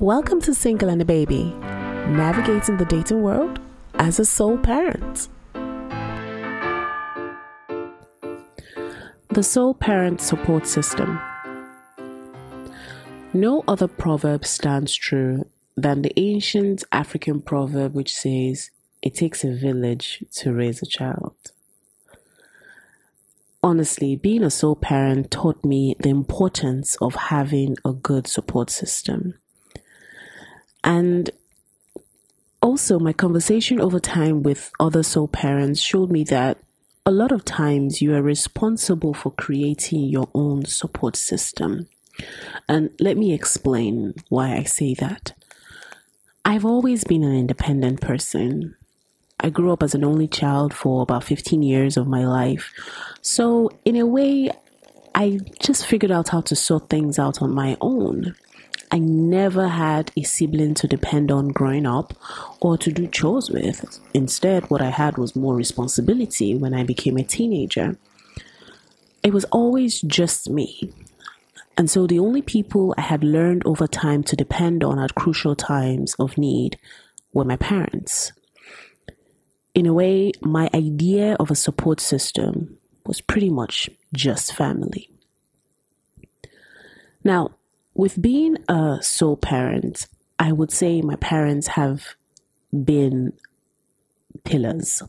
Welcome to Single and a Baby, navigating the dating world as a sole parent. The sole parent support system. No other proverb stands true than the ancient African proverb which says, It takes a village to raise a child. Honestly, being a sole parent taught me the importance of having a good support system. And also, my conversation over time with other sole parents showed me that a lot of times you are responsible for creating your own support system. And let me explain why I say that. I've always been an independent person. I grew up as an only child for about 15 years of my life. So, in a way, I just figured out how to sort things out on my own. I never had a sibling to depend on growing up or to do chores with. Instead, what I had was more responsibility when I became a teenager. It was always just me. And so the only people I had learned over time to depend on at crucial times of need were my parents. In a way, my idea of a support system was pretty much just family. Now, with being a sole parent, I would say my parents have been pillars.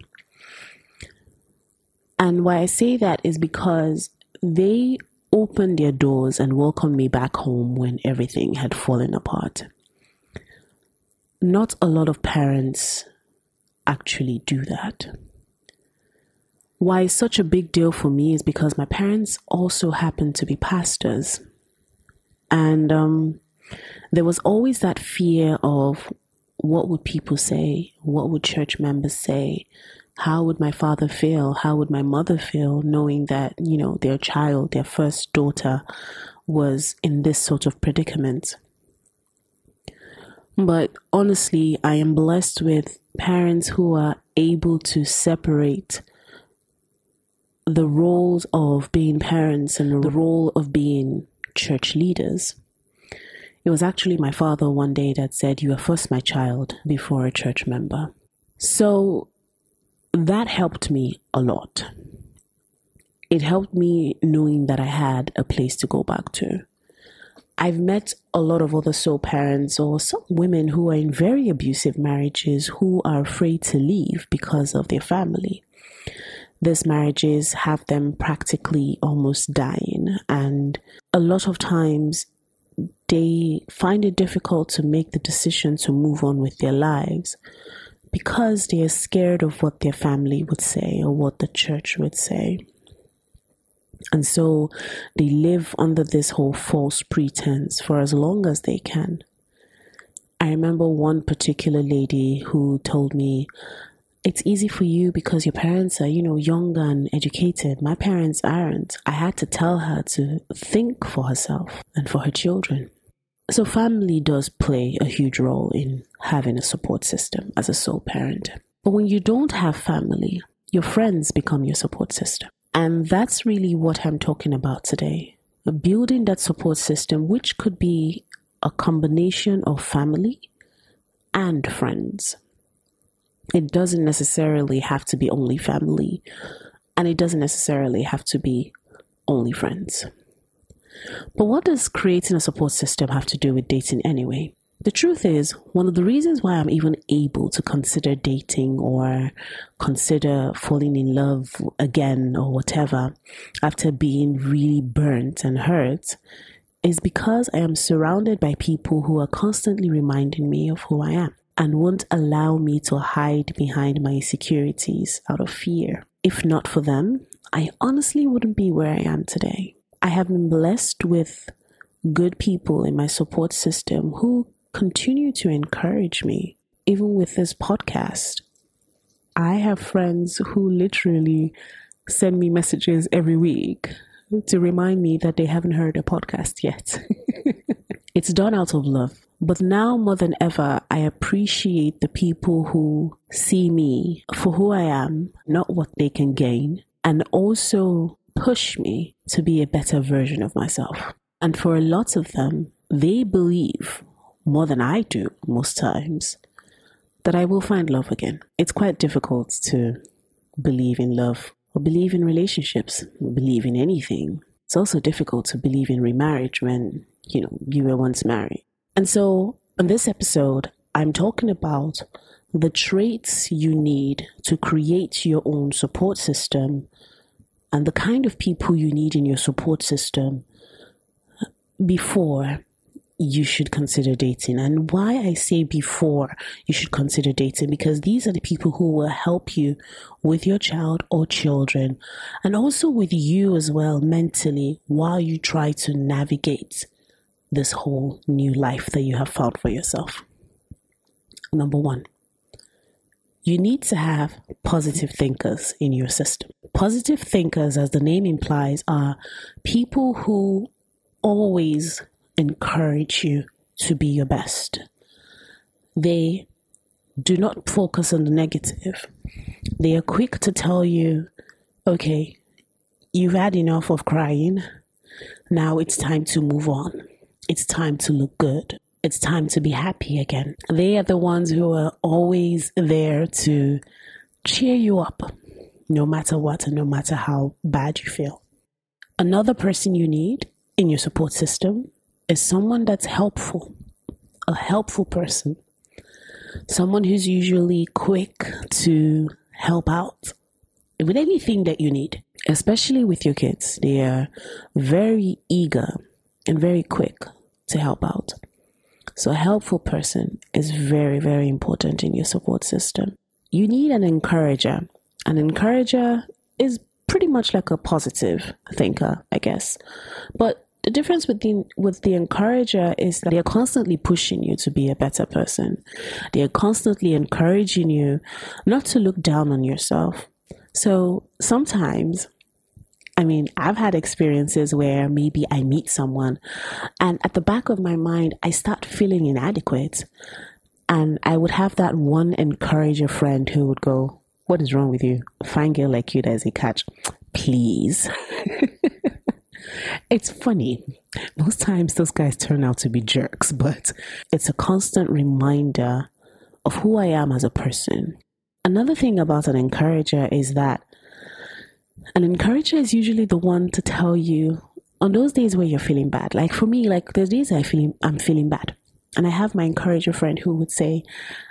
And why I say that is because they opened their doors and welcomed me back home when everything had fallen apart. Not a lot of parents actually do that. Why it's such a big deal for me is because my parents also happen to be pastors. And um, there was always that fear of what would people say? What would church members say? How would my father feel? How would my mother feel knowing that, you know, their child, their first daughter, was in this sort of predicament? But honestly, I am blessed with parents who are able to separate the roles of being parents and the role of being church leaders. It was actually my father one day that said, You are first my child before a church member. So that helped me a lot. It helped me knowing that I had a place to go back to. I've met a lot of other sole parents or some women who are in very abusive marriages who are afraid to leave because of their family these marriages have them practically almost dying. And a lot of times they find it difficult to make the decision to move on with their lives because they are scared of what their family would say or what the church would say. And so they live under this whole false pretense for as long as they can. I remember one particular lady who told me, it's easy for you because your parents are, you know, young and educated. My parents aren't. I had to tell her to think for herself and for her children. So, family does play a huge role in having a support system as a sole parent. But when you don't have family, your friends become your support system. And that's really what I'm talking about today. Building that support system, which could be a combination of family and friends it doesn't necessarily have to be only family, and it doesn't necessarily have to be only friends. But what does creating a support system have to do with dating anyway? The truth is, one of the reasons why I'm even able to consider dating or consider falling in love again or whatever after being really burnt and hurt is because I am surrounded by people who are constantly reminding me of who I am and won't allow me to hide behind my insecurities out of fear. If not for them, I honestly wouldn't be where I am today. I have been blessed with good people in my support system who continue to encourage me, even with this podcast. I have friends who literally send me messages every week to remind me that they haven't heard a podcast yet. it's done out of love. But now more than ever, I appreciate the people who see me for who I am, not what they can gain, and also push me to be a better version of myself. And for a lot of them, they believe more than I do most times, that I will find love again. It's quite difficult to believe in love or believe in relationships, believe in anything. It's also difficult to believe in remarriage when, you know, you were once married. And so, in this episode, I'm talking about the traits you need to create your own support system and the kind of people you need in your support system before you should consider dating. And why I say before you should consider dating, because these are the people who will help you with your child or children, and also with you as well mentally while you try to navigate this whole new life that you have found for yourself. Number one, you need to have positive thinkers in your system. Positive thinkers, as the name implies, are people who always encourage you to be your best. They do not focus on the negative. They are quick to tell you, okay, you've had enough of crying. Now it's time to move on. It's time to look good. It's time to be happy again. They are the ones who are always there to cheer you up, no matter what and no matter how bad you feel. Another person you need in your support system is someone that's helpful, a helpful person, someone who's usually quick to help out with anything that you need, especially with your kids. They are very eager and very quick to help out. So, a helpful person is very, very important in your support system. You need an encourager. An encourager is pretty much like a positive thinker, I guess. But the difference with the with the encourager is that they're constantly pushing you to be a better person. They're constantly encouraging you not to look down on yourself. So sometimes I mean, I've had experiences where maybe I meet someone and at the back of my mind I start feeling inadequate. And I would have that one encourager friend who would go, What is wrong with you? Fine girl like you, there's a catch. Please. It's funny. Most times those guys turn out to be jerks, but it's a constant reminder of who I am as a person. Another thing about an encourager is that an encourager is usually the one to tell you on those days where you're feeling bad. Like for me, like there's days I feel I'm feeling bad. And I have my encourager friend who would say,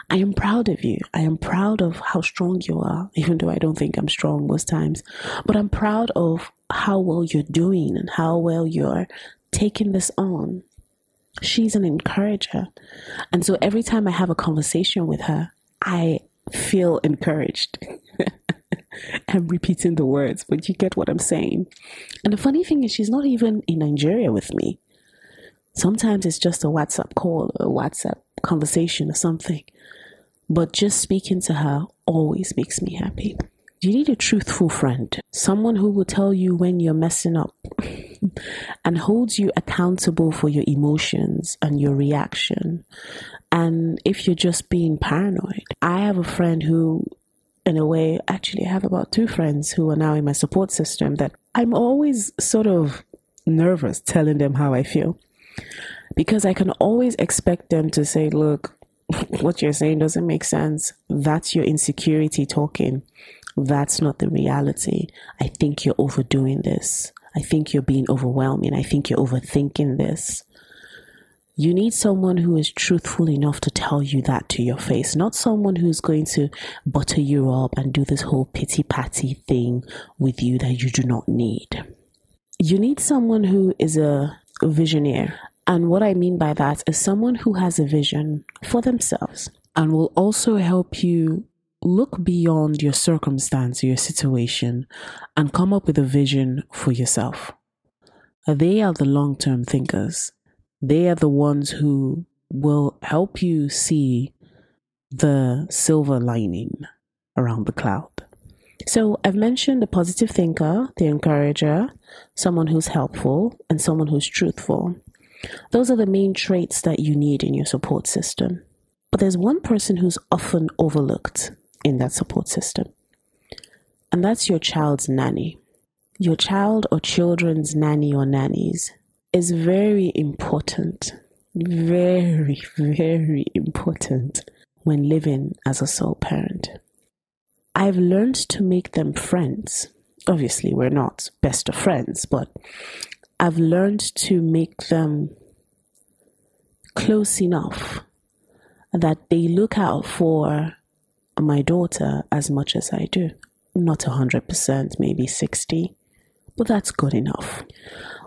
I am proud of you. I am proud of how strong you are, even though I don't think I'm strong most times. But I'm proud of how well you're doing and how well you're taking this on. She's an encourager. And so every time I have a conversation with her, I feel encouraged. I'm repeating the words, but you get what I'm saying. And the funny thing is, she's not even in Nigeria with me. Sometimes it's just a WhatsApp call, a WhatsApp conversation, or something. But just speaking to her always makes me happy. You need a truthful friend, someone who will tell you when you're messing up and holds you accountable for your emotions and your reaction. And if you're just being paranoid, I have a friend who, in a way, actually, I have about two friends who are now in my support system that I'm always sort of nervous telling them how I feel because I can always expect them to say, Look, what you're saying doesn't make sense. That's your insecurity talking. That's not the reality. I think you're overdoing this. I think you're being overwhelming. I think you're overthinking this. You need someone who is truthful enough to tell you that to your face, not someone who's going to butter you up and do this whole pity patty thing with you that you do not need. You need someone who is a visionaire. And what I mean by that is someone who has a vision for themselves and will also help you look beyond your circumstance, your situation, and come up with a vision for yourself. They are the long term thinkers. They are the ones who will help you see the silver lining around the cloud. So, I've mentioned the positive thinker, the encourager, someone who's helpful, and someone who's truthful. Those are the main traits that you need in your support system. But there's one person who's often overlooked in that support system, and that's your child's nanny. Your child or children's nanny or nannies is very important, very, very important when living as a sole parent. I've learned to make them friends. Obviously, we're not best of friends, but I've learned to make them close enough that they look out for my daughter as much as I do. Not 100%, maybe 60, but that's good enough.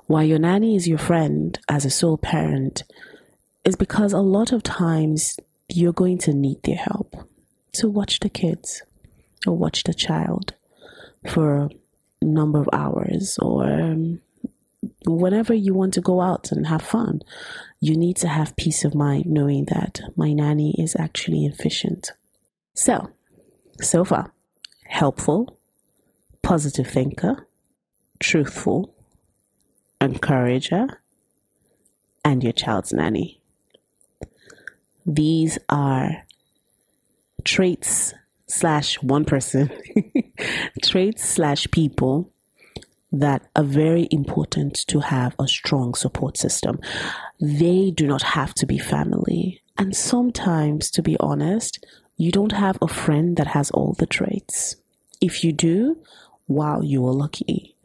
Why your nanny is your friend as a sole parent is because a lot of times you're going to need their help to watch the kids or watch the child for a number of hours or um, whenever you want to go out and have fun, you need to have peace of mind knowing that my nanny is actually efficient. So, so far, helpful, positive thinker, truthful, encourager, and your child's nanny. These are traits slash one person, traits slash people that are very important to have a strong support system. They do not have to be family. And sometimes, to be honest, you don't have a friend that has all the traits. If you do, wow, you are lucky.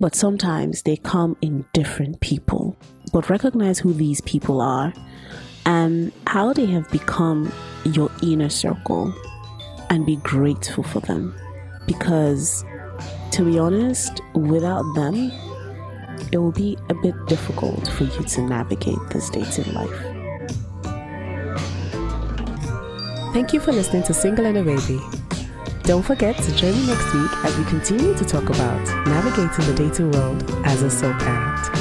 But sometimes they come in different people. But recognize who these people are and how they have become your inner circle and be grateful for them. Because to be honest, without them, it will be a bit difficult for you to navigate the this dating life. Thank you for listening to Single and a Baby. Don't forget to join me next week as we continue to talk about navigating the dating world as a sole parent.